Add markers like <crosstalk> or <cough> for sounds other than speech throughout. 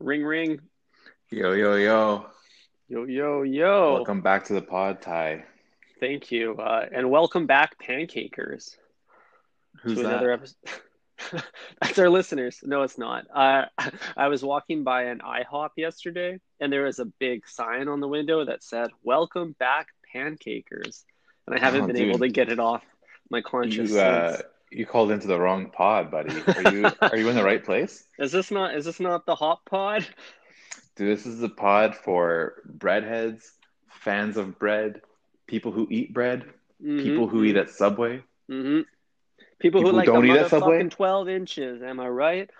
Ring ring. Yo, yo, yo. Yo yo yo. Welcome back to the pod, Ty. Thank you. Uh, and welcome back, pancakers. Who's to that? another episode. <laughs> That's our listeners. No, it's not. Uh, <laughs> I was walking by an IHOP yesterday, and there was a big sign on the window that said "Welcome back, pancakers," and I haven't Oh, been dude. able to get it off my conscience. You, uh. You called into the wrong pod, buddy. Are you <laughs> are you in the right place? Is this not? Is this not the hot pod? Dude, this is the pod for breadheads, fans of bread, people who eat bread, people who eat at Subway. hmm People, who People like don't eat at Subway? twelve inches. Am I right?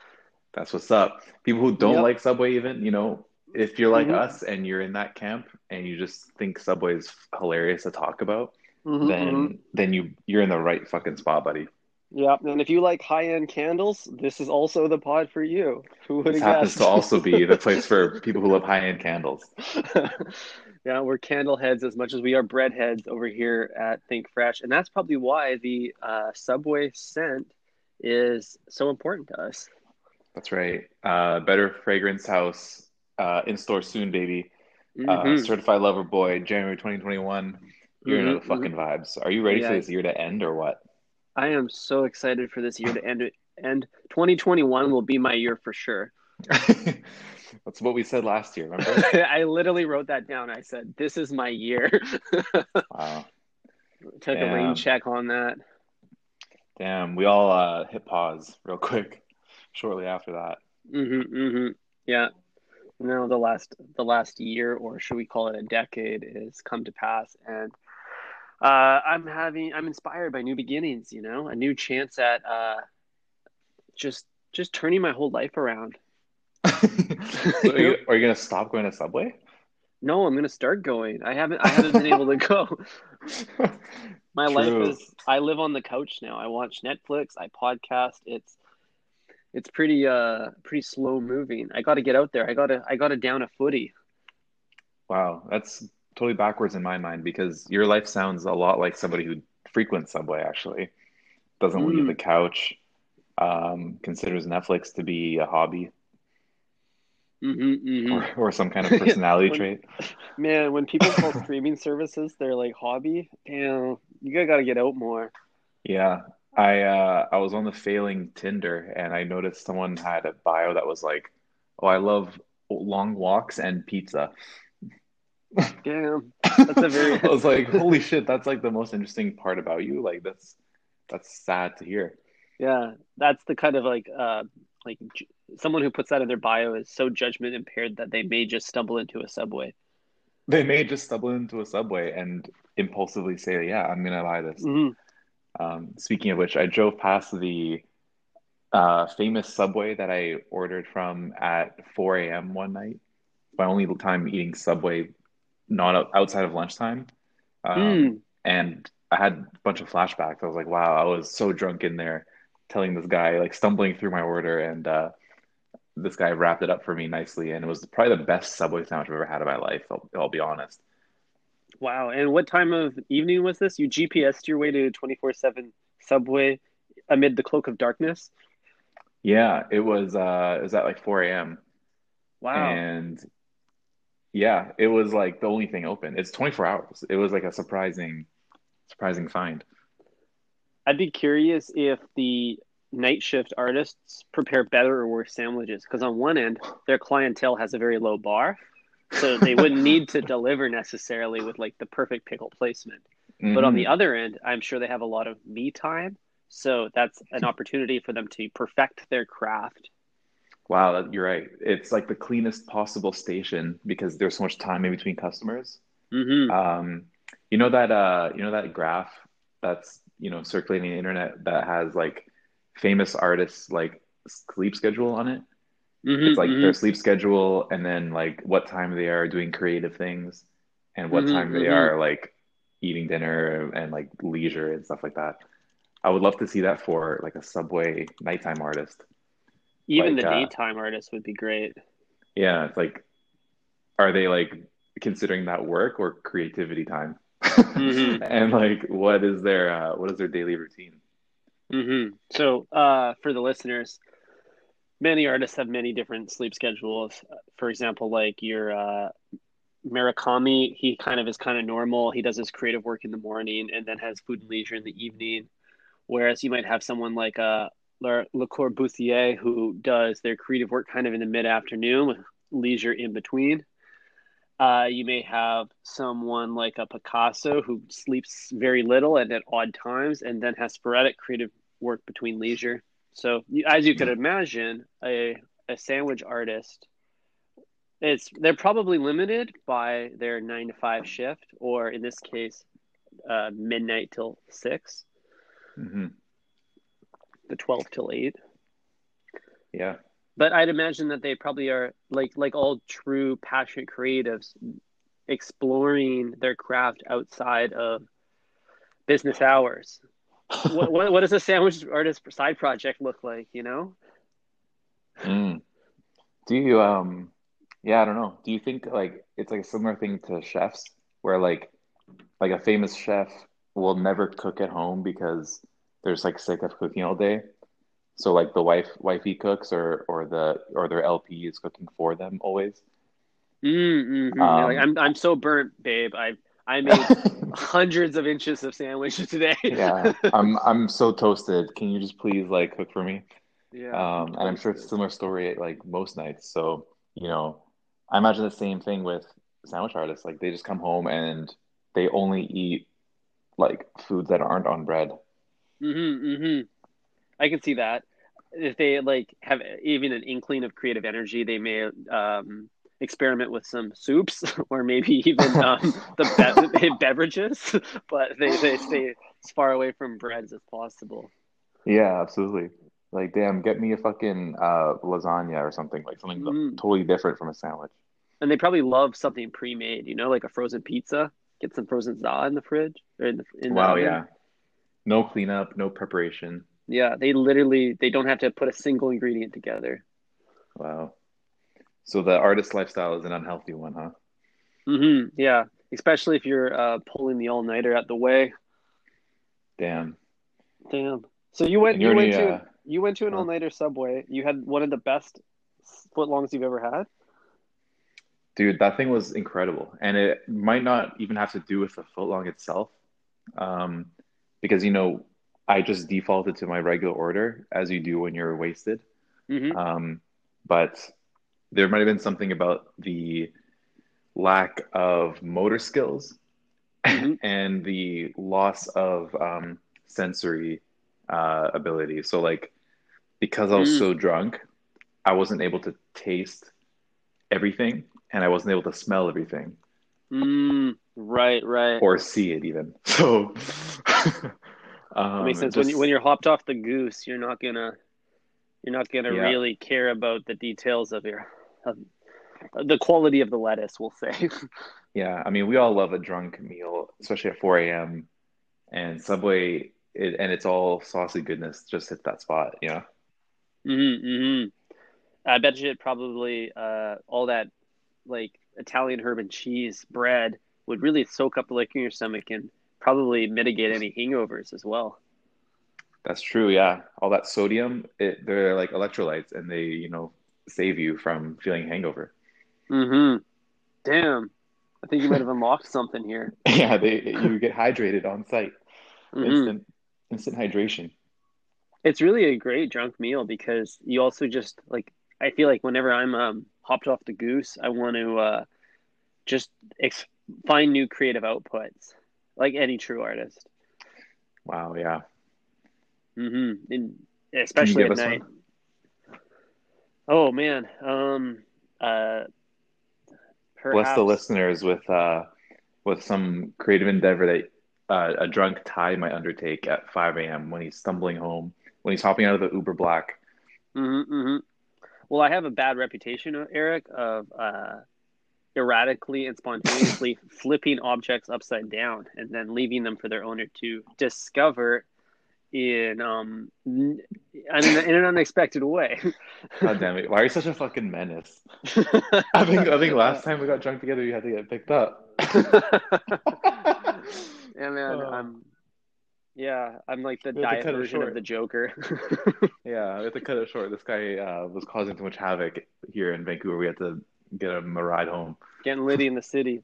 That's what's up. People who don't Yep. like Subway, even, you know, if you're like Mhm. us and you're in that camp and you just think Subway is hilarious to talk about, Mhm, then mhm. then you you're in the right fucking spot, buddy. Yeah, and if you like high-end candles, this is also the pod for you. <laughs> Who would This have happens to also be the <laughs> place for people who love high-end candles. <laughs> yeah, we're candle heads as much as we are bread heads over here at Think Fresh, and that's probably why the uh, Subway scent is so important to us. That's right. Uh, Better Fragrance House uh, in store soon, baby. Uh, Mhm. Certified Lover Boy, January 2021. You know Mhm, the fucking vibes. Are you ready for this year to end or what? I am so excited for this year to end. And 2021 will be my year for sure. <laughs> That's what we said last year, remember? <laughs> I literally wrote that down. I said, "This is my year." <laughs> wow. Took a Damn. rain check on that. Damn, we all uh, hit pause real quick shortly after that. Mm-hmm, mm-hmm. Yeah. No, the last the last year, or should we call it a decade, is come to pass, and uh, I'm having I'm inspired by new beginnings. You know, a new chance at uh, just just turning my whole life around. <laughs> so are, you, are you gonna stop going to Subway? No, I'm gonna start going. I haven't I haven't been able to go. <laughs> My True. life is I live on the couch now. I watch Netflix. I podcast. It's it's pretty uh pretty slow moving. I got to get out there. I got to I got to down a footy. Wow, that's totally backwards in my mind because your life sounds a lot like somebody who frequents Subway actually. Doesn't leave Mm. the couch, um, considers Netflix to be a hobby Mm-hmm, mm-hmm. or, or some kind of <laughs> personality <laughs> When- trait. Man, when people call <laughs> streaming services their like hobby, damn, you got to get out more. Yeah. I uh I was on the failing Tinder and I noticed someone had a bio that was like, "Oh, I love long walks and pizza." Damn, That's a very- <laughs> I was like, "Holy shit, that's like the most interesting part about you." Like that's that's sad to hear. yeah, that's the kind of like uh like j- someone who puts that in their bio is so judgment impaired that they may just stumble into a subway. They may just stumble into a subway and impulsively say, "Yeah, I'm gonna buy this." Mhm. Um, speaking of which, I drove past the uh, famous Subway that I ordered from at 4 a.m. one night. My only time eating Subway, not outside of lunchtime. Um, Mm. And I had a bunch of flashbacks. I was like, "Wow, I was so drunk in there, telling this guy, like stumbling through my order, and uh, this guy wrapped it up for me nicely, and it was probably the best Subway sandwich I've ever had in my life. I'll, I'll be honest." Wow. And what time of evening was this? You GPSed your way to 24/7 subway amid the cloak of darkness? Yeah, it was. Uh, it was at like 4 a.m. Wow. And yeah, it was like the only thing open. It's 24 hours. It was like a surprising, surprising find. I'd be curious if the night shift artists prepare better or worse sandwiches because on one end their clientele has a very low bar, so they wouldn't need to deliver necessarily with like the perfect pickle placement. But on the Mhm. other end, I'm sure they have a lot of me time, so that's an opportunity for them to perfect their craft. Wow, you're right. It's like the cleanest possible station because there's so much time in between customers. hmm Um, you know that uh, you know that graph that's you know circulating the internet that has like famous artists like sleep schedule on it. hmm It's like their sleep schedule and then like what time they are doing creative things and what Mhm, time they mhm. are like eating dinner and like leisure and stuff like that. I would love to see that for like a Subway nighttime artist. Even like, the uh, daytime artists would be great. Yeah, it's like, are they like considering that work or creativity time? Mhm. <laughs> And like, what is their uh, what is their daily routine? hmm So, uh, for the listeners, many artists have many different sleep schedules. For example, like your uh, Murakami, he kind of is kind of normal. He does his creative work in the morning and then has food and leisure in the evening. Whereas you might have someone like uh, Le, Corbusier who does their creative work kind of in the mid afternoon with leisure in between. Uh, you may have someone like a Picasso who sleeps very little and at odd times and then has sporadic creative work between leisure. So, as you could imagine, a, a sandwich artist, it's they're probably limited by their nine to five shift, or in this case, uh, midnight till 6 hmm the twelve till eight. Yeah. But I'd imagine that they probably are like like all true passionate creatives, exploring their craft outside of business hours. <laughs> what, what what does a sandwich artist side project look like? You know. Mm. Do you um yeah, I don't know. Do you think like it's like a similar thing to chefs where like like a famous chef will never cook at home because they're like sick of cooking all day. So like the wife wifey cooks or or the or their LP is cooking for them always. Mm-hmm. Um, like, I'm I'm so burnt, babe. I I made <laughs> hundreds of inches of sandwiches <laughs> today. yeah, I'm I'm so toasted. Can you just please like cook for me? yeah. Um, and I'm sure it's a similar story at like most nights. So, you know, I imagine the same thing with sandwich artists. Like they just come home and they only eat like foods that aren't on bread. Mm-hmm, mm-hmm. I can see that. If they like have even an inkling of creative energy, they may um, experiment with some soups <laughs> or maybe even <laughs> um, the be- <laughs> beverages, but they, they stay as far away from breads as possible. Yeah, absolutely. Like, damn, get me a fucking uh, lasagna or something, like something Mhm. totally different from a sandwich. And they probably love something pre-made, you know, like a frozen pizza. Get some frozen za in the fridge or in the in Wow, oven. yeah. No cleanup, no preparation. Yeah, they literally they don't have to put a single ingredient together. Wow. So the artist lifestyle is an unhealthy one, huh? hmm Yeah, especially if you're uh, pulling the all-nighter out the way. Damn. Damn. So you went you went to uh, you went to an huh? all-nighter subway. You had one of the best footlongs you've ever had. Dude, that thing was incredible. And it might not even have to do with the footlong itself. Um, because, you know, I just defaulted to my regular order as you do when you're wasted. hmm Um, but there might have been something about the lack of motor skills Mhm. <laughs> and the loss of um, sensory uh, ability. So, like, because I was Mm. so drunk, I wasn't able to taste everything and I wasn't able to smell everything Mm, right, right. or see it even. <laughs> So, <laughs> That um, makes sense. just- When you when you're hopped off the goose, you're not gonna you're not gonna Yeah. really care about the details of your of, the quality of the lettuce. We'll say. <laughs> Yeah, I mean, we all love a drunk meal, especially at 4 a.m. And Subway, it, and it's all saucy goodness just hit that spot, you know? hmm hmm I bet you it probably uh, all that like Italian herb and cheese bread would really soak up the liquor in your stomach and probably mitigate any hangovers as well. That's true, yeah. All that sodium, it, they're like electrolytes and they, you know, save you from feeling hangover. hmm Damn, I think you might have unlocked something here. <laughs> Yeah, they you get hydrated on site. Mhm. Instant instant hydration. It's really a great drunk meal because you also just like I feel like whenever I'm um, hopped off the goose, I want to uh, just ex- find new creative outputs, like any true artist. Wow, yeah. And especially at night. one? Oh man, um, uh, Bless the listeners with uh with some creative endeavor that uh, a drunk Ty might undertake at 5 a.m. when he's stumbling home, when he's hopping out of the Uber Black. hmm hmm Well, I have a bad reputation, Eric, of uh, erratically and spontaneously <laughs> flipping objects upside down and then leaving them for their owner to discover in um in, in an unexpected way. <laughs> God damn it! Why are you such a fucking menace? <laughs> I think I think last time we got drunk together, you had to get picked up. yeah, man. Oh. I'm Yeah, I'm like the We have to diet version of the Joker. Yeah, we have to cut it short. This guy uh, was causing too much havoc here in Vancouver. We had to get him a ride home. Getting litty in the city.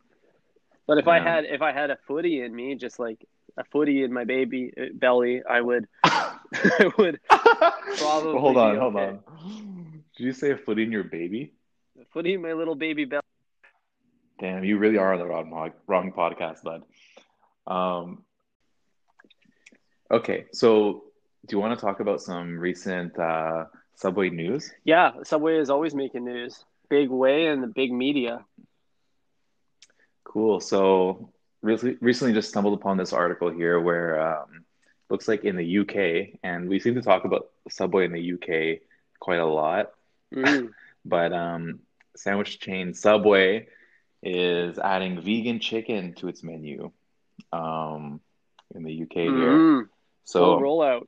But if I had if I had a footy in me, just like a footy in my baby uh, belly, I would <laughs> I would Probably Well, hold on, be hold on. Did you say a foot in your baby? a footy in my little baby belly. Damn, you really are on the wrong wrong podcast, bud. Um, okay, so do you want to talk about some recent uh, Subway news? Yeah, Subway is always making news. Big way and the big media. Cool. So recently, recently just stumbled upon this article here where um, looks like in the UK, and we seem to talk about Subway in the UK quite a lot, Mm. <laughs> but um, sandwich chain Subway is adding vegan chicken to its menu um, in the UK here. Mm. So rollout.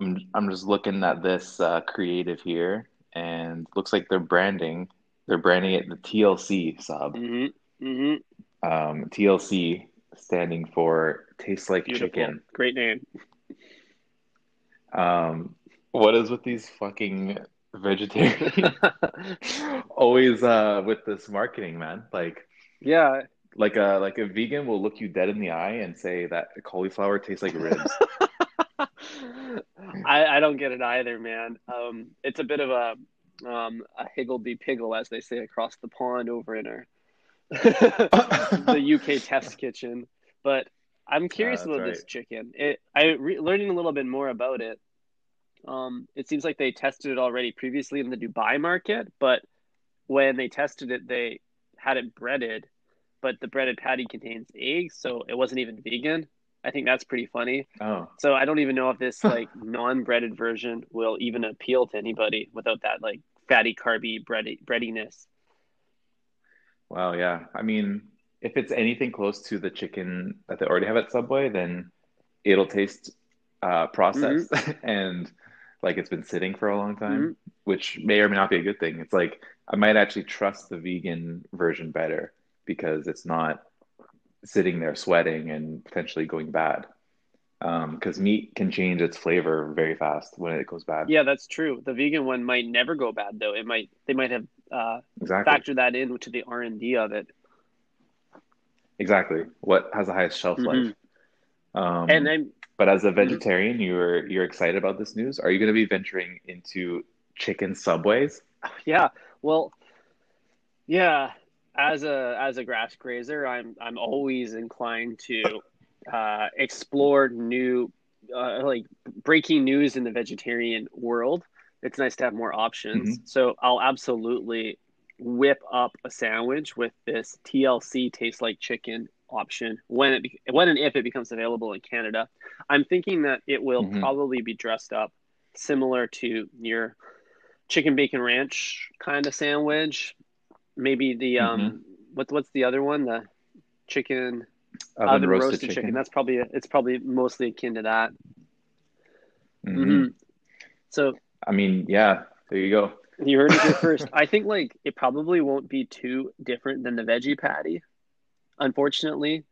I'm I'm just looking at this uh, creative here, and looks like they're branding they're branding it the TLC sub. hmm hmm Um, TLC standing for tastes like Beautiful. chicken. Great name. Um, what is with these fucking vegetarian <laughs> always uh with this marketing, man? Like yeah. like a like a vegan will look you dead in the eye and say that cauliflower tastes like ribs. <laughs> I, I don't get it either, man. Um, it's a bit of a um, a higgledy piggle, as they say across the pond over in our <laughs> the UK test kitchen. But I'm curious that's about this chicken. It, I re- learning a little bit more about it. Um, it seems like they tested it already previously in the Dubai market, but when they tested it, they had it breaded, but the breaded patty contains eggs, so it wasn't even vegan. I think that's pretty funny. Oh, So I don't even know if this like <laughs> non-breaded version will even appeal to anybody without that like fatty, carby, bready, breadiness. wow, yeah. I mean, if it's anything close to the chicken that they already have at Subway, then it'll taste uh, processed <laughs> and like it's been sitting for a long time, which may or may not be a good thing. It's like I might actually trust the vegan version better because it's not sitting there sweating and potentially going bad. Because meat can change its flavor very fast when it goes bad. Yeah, that's true. The vegan one might never go bad though. It might they might have uh, Exactly. factored that in to the R and D of it. Exactly. What has the highest shelf life? Um, And I'm but as a vegetarian, you're you're excited about this news. Are you going to be venturing into chicken subways? yeah, well, yeah. As a as a grass grazer, I'm I'm always inclined to uh, explore new uh, like breaking news in the vegetarian world. It's nice to have more options. So I'll absolutely whip up a sandwich with this TLC tastes like chicken option when it be- when and if it becomes available in Canada. I'm thinking that it will Mhm. probably be dressed up similar to your chicken bacon ranch kind of sandwich. Maybe the um what what's the other one? The chicken Oven, oven roasted, roasted, chicken. chicken. That's probably it's probably mostly akin to that. Mhm. Mhm. So I mean, yeah, there you go. you heard it here <laughs> first. I think like it probably won't be too different than the veggie patty, unfortunately.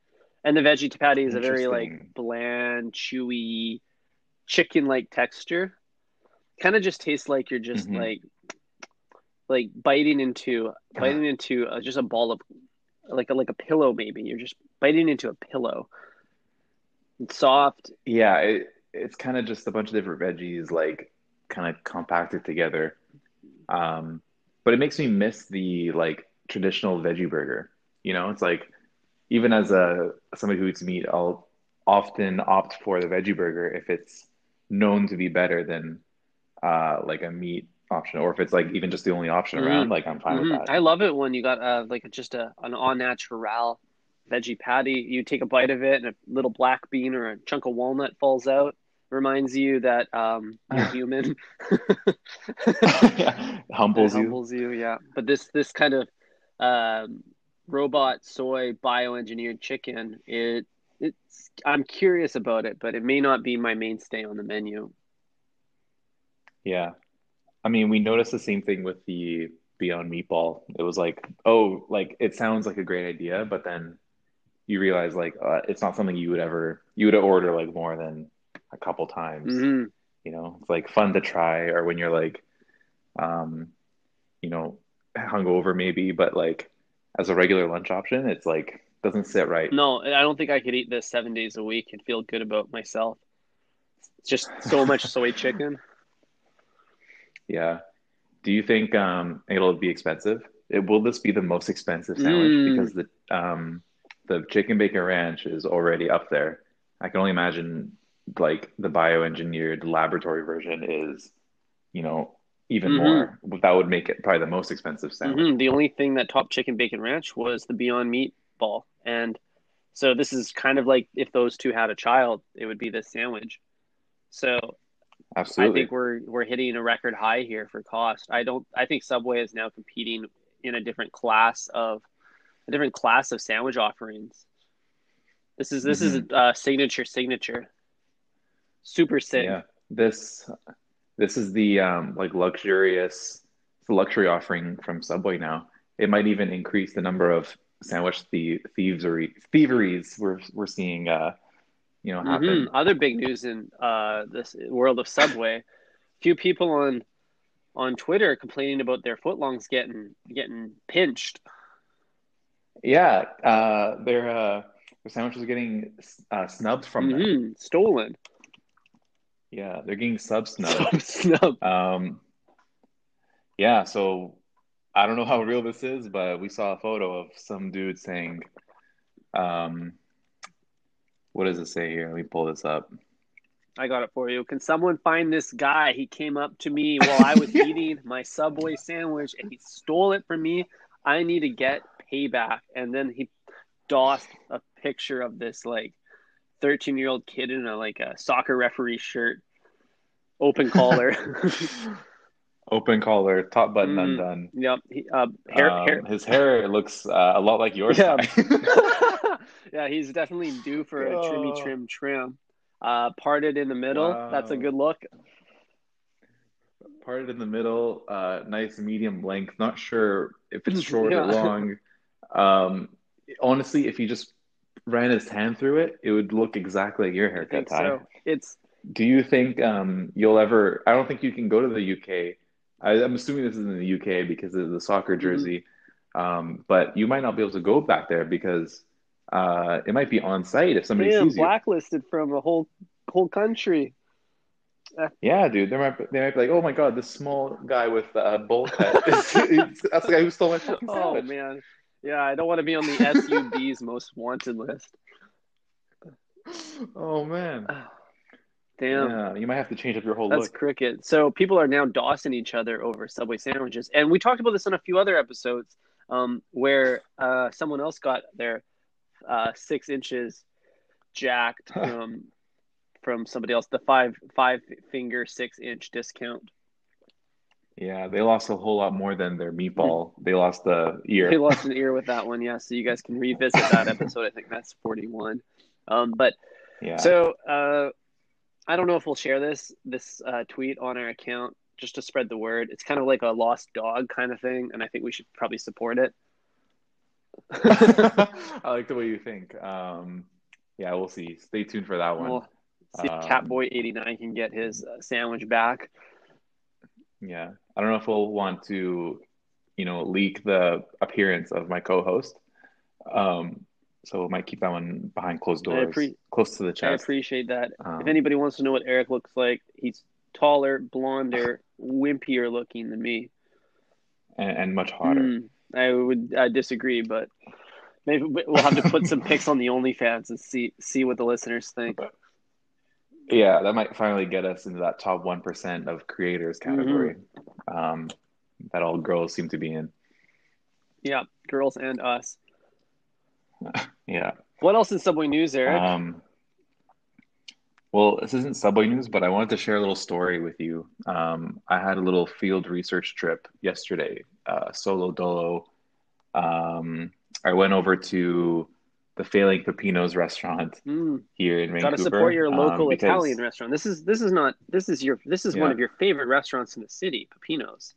And the veggie patty is a very like bland, chewy, chicken-like texture. Kind of just tastes like you're just Mhm. like like biting into biting into uh just a ball of like a like a pillow maybe. You're just biting into a pillow. It's soft. Yeah, it, it's kind of just a bunch of different veggies, like kind of compacted together. Um, but it makes me miss the like traditional veggie burger. You know, it's like even as a somebody who eats meat, I'll often opt for the veggie burger if it's known to be better than uh, like a meat option, or if it's like even just the only option Mhm. around. Like I'm fine with Mhm. that. I love it when you got uh, like just a an au natural veggie patty. You take a bite of it, and a little black bean or a chunk of walnut falls out. Reminds you that um, you're human. <laughs> <laughs> yeah, humbles you. humbles you. Yeah, but this this kind of um, robot soy bioengineered chicken, it it's I'm curious about it, but it may not be my mainstay on the menu. Yeah. I mean, we noticed the same thing with the Beyond Meatball. It was like, oh, like it sounds like a great idea, but then you realize like uh, it's not something you would ever you would order like more than a couple times. hmm You know, it's like fun to try, or when you're like, um, you know, hungover maybe, but like as a regular lunch option, it's like doesn't sit right. No, I don't think I could eat this seven days a week and feel good about myself. It's just so much soy chicken. Yeah. Do you think um it'll be expensive? It will this be the most expensive sandwich Mm. because the um the chicken bacon ranch is already up there. I can only imagine like the bioengineered laboratory version is, you know, even Mhm. more. That would make it probably the most expensive sandwich. hmm The only thing that topped chicken bacon ranch was the Beyond Meat ball, and so this is kind of like if those two had a child, it would be this sandwich. So I think we're we're hitting a record high here for cost. I don't. I think Subway is now competing in a different class of a different class of sandwich offerings. This is this is uh, signature signature, super sick. Yeah. This this is the um like luxurious luxury offering from Subway now. It might even increase the number of sandwich thie- thievery thieveries we're we're seeing uh you know happen. Mhm. Other big news in uh, this world of Subway, few people on on Twitter complaining about their footlongs getting getting pinched. Yeah, uh their uh their sandwiches are getting uh, snubbed from them. Mhm. Stolen. Yeah, they're getting sub snubbed. <laughs> Snub. Um yeah, so I don't know how real this is, but we saw a photo of some dude saying um what does it say here? Let me pull this up. I got it for you. Can someone find this guy? He came up to me while I was <laughs> eating my Subway sandwich and he stole it from me. I need to get payback. And then he doxxed a picture of this like 13 year old kid in a like a soccer referee shirt, open collar. <laughs> Open collar, top button Mm. undone. yep. He, uh, hair, Um, hair. His hair looks uh, a lot like yours. Yeah. <laughs> Yeah, he's definitely due for a trimmy Oh. trim trim. Uh, parted in the middle. That's a good look. Parted in the middle, uh, nice medium length. Not sure if it's <laughs> short Yeah. or long. Um, honestly, if he just ran his hand through it, it would look exactly like your haircut, Ty. so. It's Do you think um, you'll ever? I don't think you can go to the UK. I, I'm assuming this is in the UK because of the soccer Mhm. jersey, um, but you might not be able to go back there because uh, it might be on site if somebody damn sees you. blacklisted from a whole whole country. Yeah, dude, they might they might be like, "Oh my God, this small guy with a bowl cut, <laughs> that's the guy who stole my fucking Oh sandwich." man, yeah, I don't want to be on the SUB's most wanted list. <sighs> Oh man, <sighs> Damn, yeah, you might have to change up your whole that's look. cricket. So people are now doxxing each other over Subway sandwiches, and we talked about this on a few other episodes, um, where uh, someone else got their uh, six inches jacked from from somebody else. The five five finger six inch discount. Yeah, they lost a whole lot more than their meatball. <laughs> They lost the ear. They lost an <laughs> ear with that one, yeah. So you guys can revisit that episode. I think that's forty one. Um, but Yeah. So uh, I don't know if we'll share this this uh, tweet on our account just to spread the word. It's kind of like a lost dog kind of thing, and I think we should probably support it. <laughs> I like the way you think. Um, yeah, we'll see. Stay tuned for that one. We'll see if Um, Catboy eighty nine can get his uh, sandwich back. Yeah, I don't know if we'll want to, you know, leak the appearance of my co-host. Um, so we might keep that one behind closed doors, appre- close to the chest. I appreciate that. Um, if anybody wants to know what Eric looks like, he's taller, blonder, <laughs> wimpier looking than me. and, and much hotter. Hmm, I would I disagree, but maybe we'll have to put some <laughs> pics on the OnlyFans and see see what the listeners think. Yeah, that might finally get us into that top one percent of creators category Mm-hmm. um, that all girls seem to be in. Yeah, girls and us. <laughs> Yeah. What else in Subway news, Eric? Um, well, this isn't Subway news, but I wanted to share a little story with you. Um, I had a little field research trip yesterday, uh, solo dolo. Um, I went over to the Failing Pepino's restaurant Mm, here in Vancouver. gotta support your um, local because- Italian restaurant. This is this is not this is your this is one of your favorite restaurants in the city, Pepino's.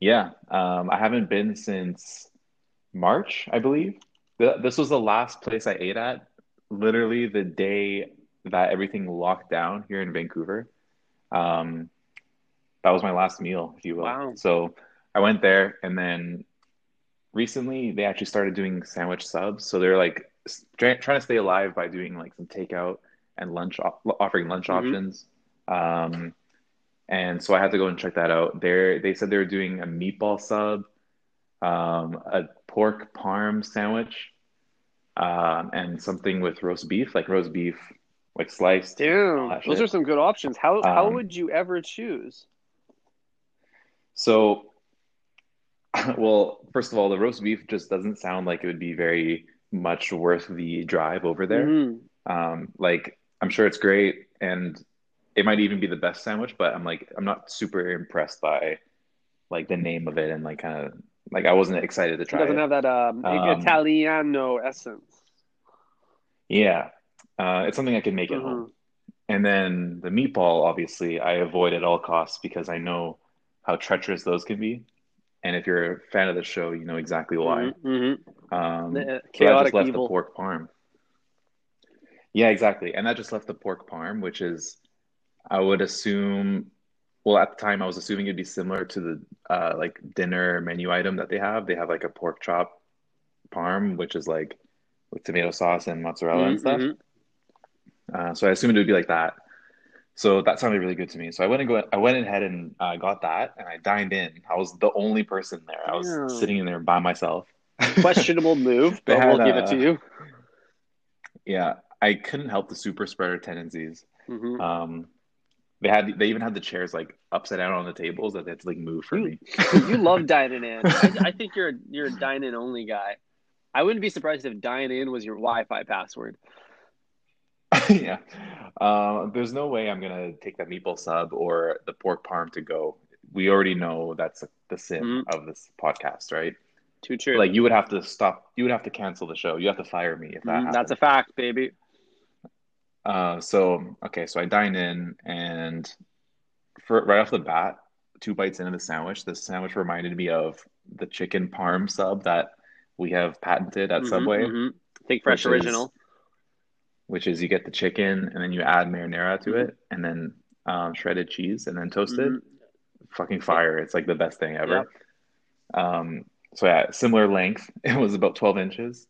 Yeah, um, I haven't been since March, I believe. Th- This was the last place I ate at, literally the day that everything locked down here in Vancouver. Um, that was my last meal, if you will. Wow. So I went there, and then recently they actually started doing sandwich subs. So they're like trying to stay alive by doing like some takeout and lunch, offering lunch mm-hmm. options. Um, and so I had to go and check that out. There, they said they were doing a meatball sub, um, a pork parm sandwich, um, and something with roast beef, like roast beef, like sliced. Dude, those shit. are some good options. How how um, would you ever choose? So, <coughs> well, first of all, the roast beef just doesn't sound like it would be very much worth the drive over there. Mm-hmm. Um, like, I'm sure it's great, and it might even be the best sandwich, but I'm like, I'm not super impressed by like the name of it and like kind of like I wasn't excited to try. It doesn't it. have that um, um, Italiano essence. Yeah, uh, it's something I can make at mm-hmm. home. And then the meatball, obviously, I avoid at all costs because I know how treacherous those can be. And if you're a fan of the show, you know exactly why. Mm-hmm. mm-hmm. Um, the, chaotic so I just left evil. the pork parm. Yeah, exactly. And that just left the pork parm, which is, I would assume, well, at the time, I was assuming it'd be similar to the uh, like dinner menu item that they have. They have like a pork chop parm, which is like with tomato sauce and mozzarella mm-hmm. and stuff. Mm-hmm. Uh, so I assumed it would be like that. So that sounded really good to me. So I went and go. I went ahead and uh, got that, and I dined in. I was the only person there. I was yeah. sitting in there by myself. <laughs> Questionable move, but had, we'll give it to you. Yeah, I couldn't help the super spreader tendencies. Mm-hmm. Um, they had they even had the chairs like upside down on the tables that they had to like move for you, me. you love <laughs> dining in. I, I, think you're you're a dine in only guy. I wouldn't be surprised if dine in was your Wi-Fi password. <laughs> yeah. Uh, there's no way I'm gonna take that meatball sub or the pork parm to go. We already know that's the sin mm-hmm. of this podcast, right? Too true. Like you would have to stop. You would have to cancel the show. You have to fire me if that. Mm, that's a fact, baby. Uh, so okay, so I dine in, and for right off the bat, two bites into the sandwich, the sandwich reminded me of the chicken parm sub that we have patented at mm-hmm, Subway. Mm-hmm. Think fresh original which is you get the chicken and then you add marinara to it and then um, shredded cheese and then toast mm-hmm. it. Fucking fire! It's like the best thing ever. Yep. Um, so yeah, similar length. <laughs> It was about twelve inches.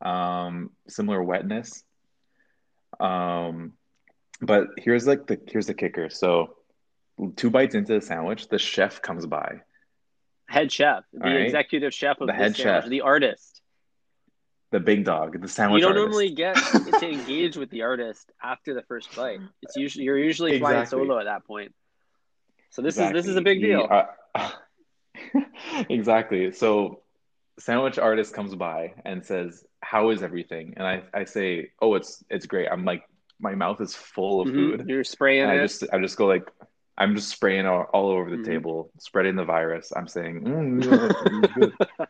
Um, similar wetness. Um, but here's like the here's the kicker. So two bites into the sandwich, the chef comes by. Head chef, the right? executive chef of the head sandwich, chef, the artist the big dog, the sandwich. You don't artist. normally get <laughs> to engage with the artist after the first bite. It's usually you're usually exactly. flying solo at that point. So this exactly. is this is a big deal. uh, <laughs> exactly. So sandwich artist comes by and says, "How is everything?" And I I say, "Oh, it's it's great." I'm like, my mouth is full of mm-hmm. food. You're spraying. I just I just go like. I'm just spraying all, all over the mm-hmm. table, spreading the virus. I'm saying, mm, <laughs>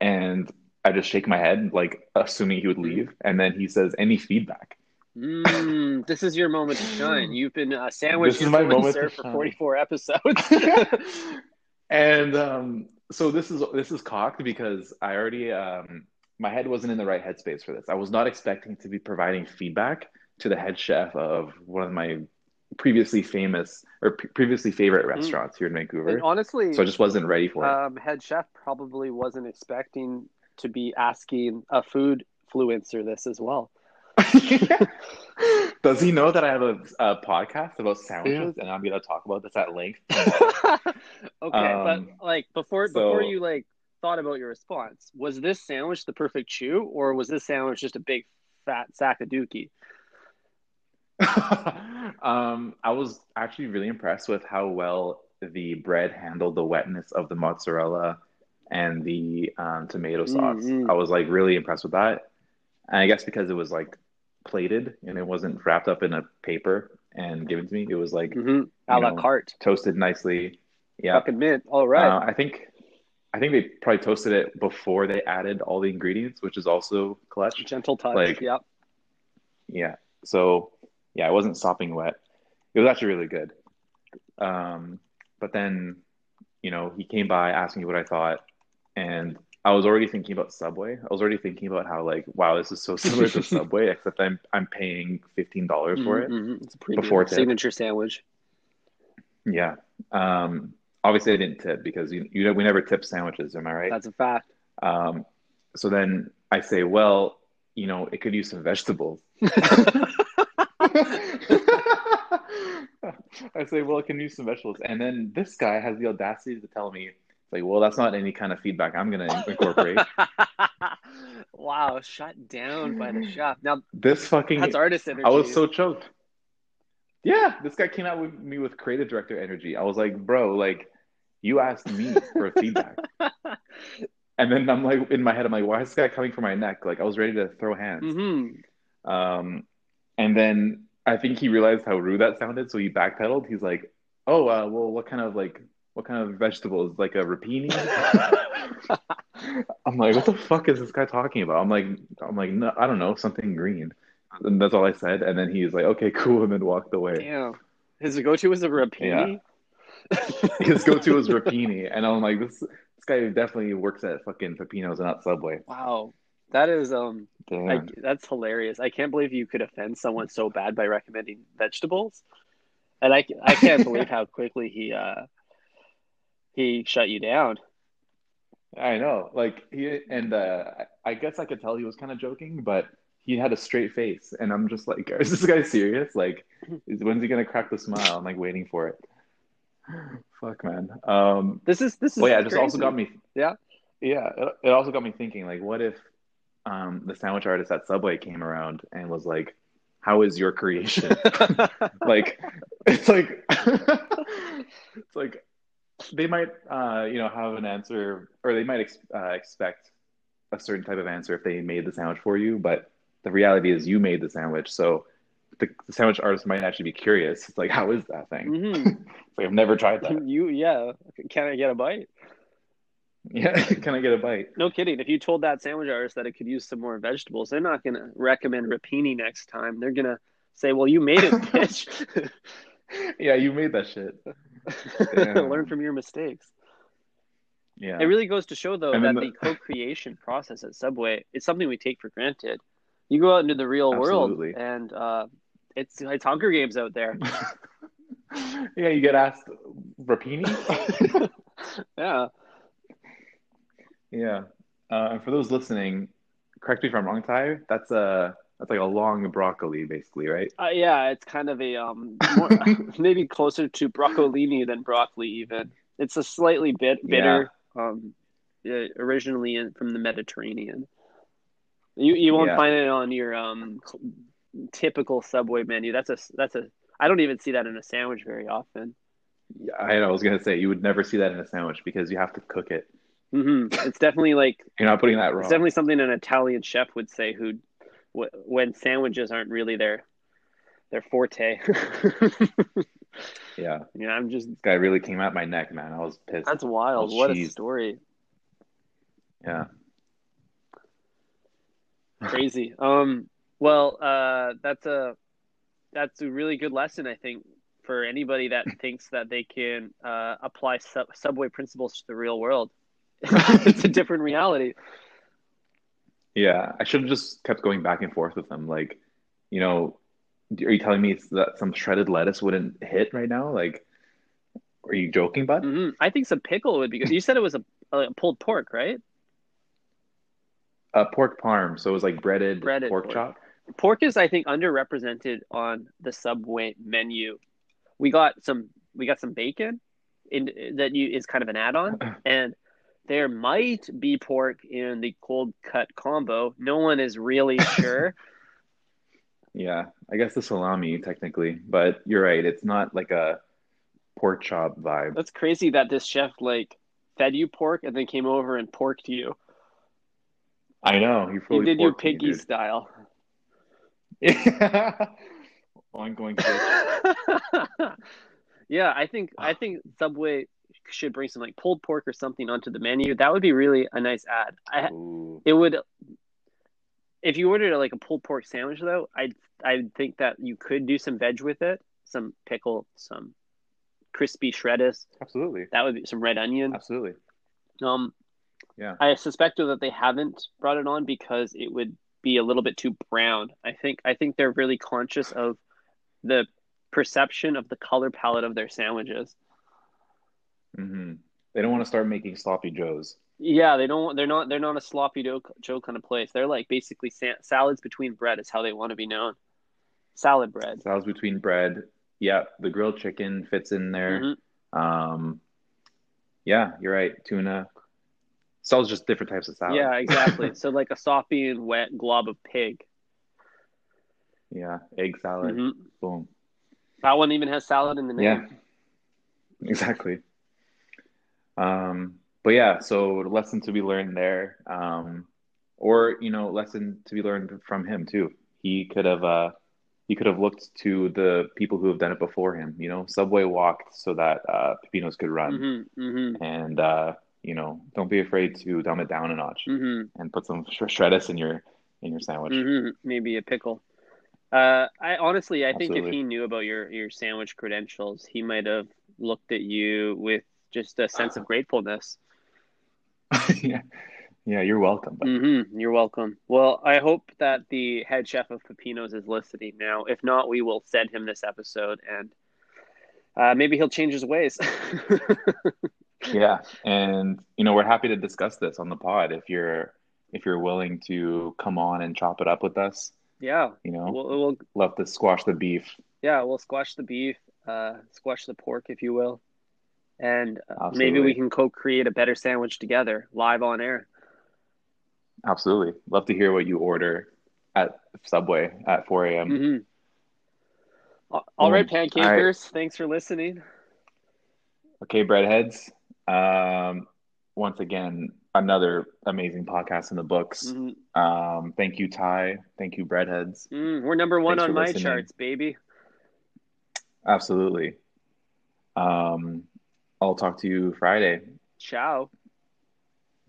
and I just shake my head, like assuming he would leave, and then he says, "Any feedback?" Mm, this is your moment to shine. You've been uh, sandwiched this is my moment for 44 episodes. <laughs> and um, so this is this is cocked because I already um, my head wasn't in the right headspace for this. I was not expecting to be providing feedback to the head chef of one of my previously famous or p- previously favorite mm. restaurants mm. here in Vancouver. And honestly, so I just wasn't ready for it. Um, head chef probably wasn't expecting to be asking a food influencer this as well. <laughs> Does he know that I have a, a podcast about sandwiches yeah. and I'm gonna talk about this at length? <laughs> <laughs> okay, um, but like before so, before you like thought about your response, was this sandwich the perfect chew, or was this sandwich just a big fat sack of dookie? um, I was actually really impressed with how well the bread handled the wetness of the mozzarella and the um, tomato sauce. Mm-hmm. I was like really impressed with that. And I guess because it was like plated and it wasn't wrapped up in a paper and given to me, it was like mm-hmm. a la know, carte, toasted nicely. Yeah, fucking mint. All right. Uh, I think I think they probably toasted it before they added all the ingredients, which is also clutch. Gentle touch. Like, yep. Yeah. So yeah, it wasn't sopping wet. It was actually really good. Um, but then, you know, he came by asking me what I thought, and I was already thinking about Subway. I was already thinking about how like, wow, this is so similar to <laughs> Subway, except I'm I'm paying fifteen dollars for it. Mhm, It's a pretty Before good signature sandwich. Yeah. Um, obviously, I didn't tip because you, you know we never tip sandwiches. Am I right? That's a fact. Um, so then I say, well, you know, it could use some vegetables. <laughs> <laughs> I say, well, it can use some vegetables. And then this guy has the audacity to tell me, like, well, that's not any kind of feedback I'm going to incorporate. <laughs> wow, shut down by the chef. Now This fucking, that's artist energy. I was so choked. Yeah, this guy came out with me with creative director energy. I was like, bro, like, you asked me for feedback. <laughs> And then I'm like, in my head, I'm like, why is this guy coming for my neck? Like, I was ready to throw hands. hmm Um, and then I think he realized how rude that sounded, so he backpedaled. He's like, "Oh, uh, well, what kind of like, what kind of vegetables? Like a rapini?" <laughs> I'm like, "What the fuck is this guy talking about?" I'm like, "I'm like, no, I don't know, something green." And that's all I said. And then he's like, "Okay, <laughs> cool," and then walked away. Damn. His go-to was a rapini. <laughs> His go-to was rapini, and I'm like, "This this guy definitely works at fucking Pepino's and not Subway." Wow, that is um, I, that's hilarious. I can't believe you could offend someone so bad by recommending vegetables, and I I can't believe how quickly he uh he shut you down. I know, like he and uh, I guess I could tell he was kind of joking, but he had a straight face, and I'm just like, <laughs> is this guy serious? Like, is, when's he gonna crack the smile? I'm like waiting for it. <sighs> Fuck, man. Um, This is this is. well, yeah, it just crazy. also got me. Yeah. yeah. It, it also got me thinking, like, what if um, the sandwich artist at Subway came around and was like, "How is your creation?" <laughs> like, it's like, <laughs> it's like they might, uh, you know, have an answer, or they might ex- uh, expect a certain type of answer if they made the sandwich for you. But the reality is, you made the sandwich, so the, the sandwich artist might actually be curious. It's like, how is that thing? Mhm. <laughs> It's like I've never tried that. <laughs> You yeah. Can I get a bite? Yeah, <laughs> can I get a bite? No kidding. If you told that sandwich artist that it could use some more vegetables, they're not gonna recommend rapini next time. They're gonna say, "Well, you made it, bitch. Yeah, you made that shit. <laughs> Learn from your mistakes." Yeah, It really goes to show, though, And that the <laughs> co-creation process at Subway is something we take for granted. You go out into the real Absolutely. world, and uh, it's it's Hunger Games out there. <laughs> yeah, you get asked rapini. yeah, Yeah. Uh, and for those listening, correct me if I'm wrong, Ty. That's a that's like a long broccoli, basically, right? uh, yeah. It's kind of a um, more, <laughs> <laughs> maybe closer to broccolini than broccoli. Even it's a slightly bit bitter. Um, uh, originally in, from the Mediterranean. You you won't Yeah. find it on your um typical Subway menu. That's a that's a I don't even see that in a sandwich very often. Yeah, I, I was gonna say you would never see that in a sandwich because you have to cook it. hmm It's definitely like <laughs> You're not putting that raw. it's definitely something an Italian chef would say who wh- when sandwiches aren't really their their forte. <laughs> Yeah, yeah, I'm just this guy really came at my neck, man. I was pissed. that's wild. What a story. Yeah. Crazy. Um well, uh that's a that's a really good lesson I think for anybody that <laughs> thinks that they can uh apply sub- subway principles to the real world. <laughs> it's a different reality. Yeah, I should have just kept going back and forth with them. Like, you know, are you telling me it's that some shredded lettuce wouldn't hit right now? Like, are you joking, bud? hmm I think some pickle would be good. You said it was a, a pulled pork, right? A pork parm, so it was like breaded, Breaded pork, pork. chop. Pork is, I think, underrepresented on the Subway menu. We got some, we got some bacon, in that you is kind of an add-on, <clears throat> and there might be pork in the cold cut combo. No one is really <laughs> sure. Yeah, I guess the salami technically, but you're right. It's not like a pork chop vibe. That's crazy that this chef like fed you pork and then came over and porked you. I know he He did your me, piggy dude. style. Yeah. <laughs> Ongoing <laughs> yeah, I think I think Subway should bring some like pulled pork or something onto the menu. That would be really a nice ad. I, it would if you ordered like a pulled pork sandwich though, I I think that you could do some veg with it, some pickle, some crispy shredders. Absolutely. That would be some red onion. Absolutely. Um, Yeah. I suspect that they haven't brought it on because it would be a little bit too brown. I think I think they're really conscious of the perception of the color palette of their sandwiches. Hmm They don't want to start making sloppy joes. Yeah, they don't. They're not. They're not a sloppy Joe, Joe kind of place. They're like basically sa- salads between bread is how they want to be known. Salad bread. Salads between bread. Yeah, the grilled chicken fits in there. Mhm. Um, yeah, you're right. Tuna. Sells just different types of salad. Yeah, exactly. <laughs> so like a soppy and wet glob of pig. Yeah, egg salad. Mhm. Boom. That one even has salad in the name. Yeah, exactly. Um, but yeah, so lesson to be learned there. Um, or you know, lesson to be learned from him too. He could have uh, he could have looked to the people who have done it before him. You know, Subway walked so that uh, Pepino's could run, hmm hmm and uh, you know, don't be afraid to dumb it down a notch hmm and put some sh- shreddis in your in your sandwich. hmm Maybe a pickle. Uh, I honestly, I think if he knew about your your sandwich credentials, he might have looked at you with just a sense of gratefulness. <laughs> yeah, yeah, you're welcome. But hmm You're welcome. Well, I hope that the head chef of Pepino's is listening now. If not, we will send him this episode, and uh, maybe he'll change his ways. <laughs> yeah, and you know, we're happy to discuss this on the pod if you're if you're willing to come on and chop it up with us. yeah, You know, we'll, we'll love to squash the beef. yeah we'll squash the beef, uh, squash the pork, if you will, and uh, maybe we can co-create a better sandwich together, live on air. Absolutely, love to hear what you order at Subway at 4 a.m. hmm All right, Boom. pancakers. Thanks for listening. Okay, breadheads. Um, once again, another amazing podcast in the books. Mhm. Um, thank you, Ty. Thank you, breadheads. Mm, we're number one Thanks on my listening. charts, baby. Absolutely. Um, I'll talk to you Friday. Ciao.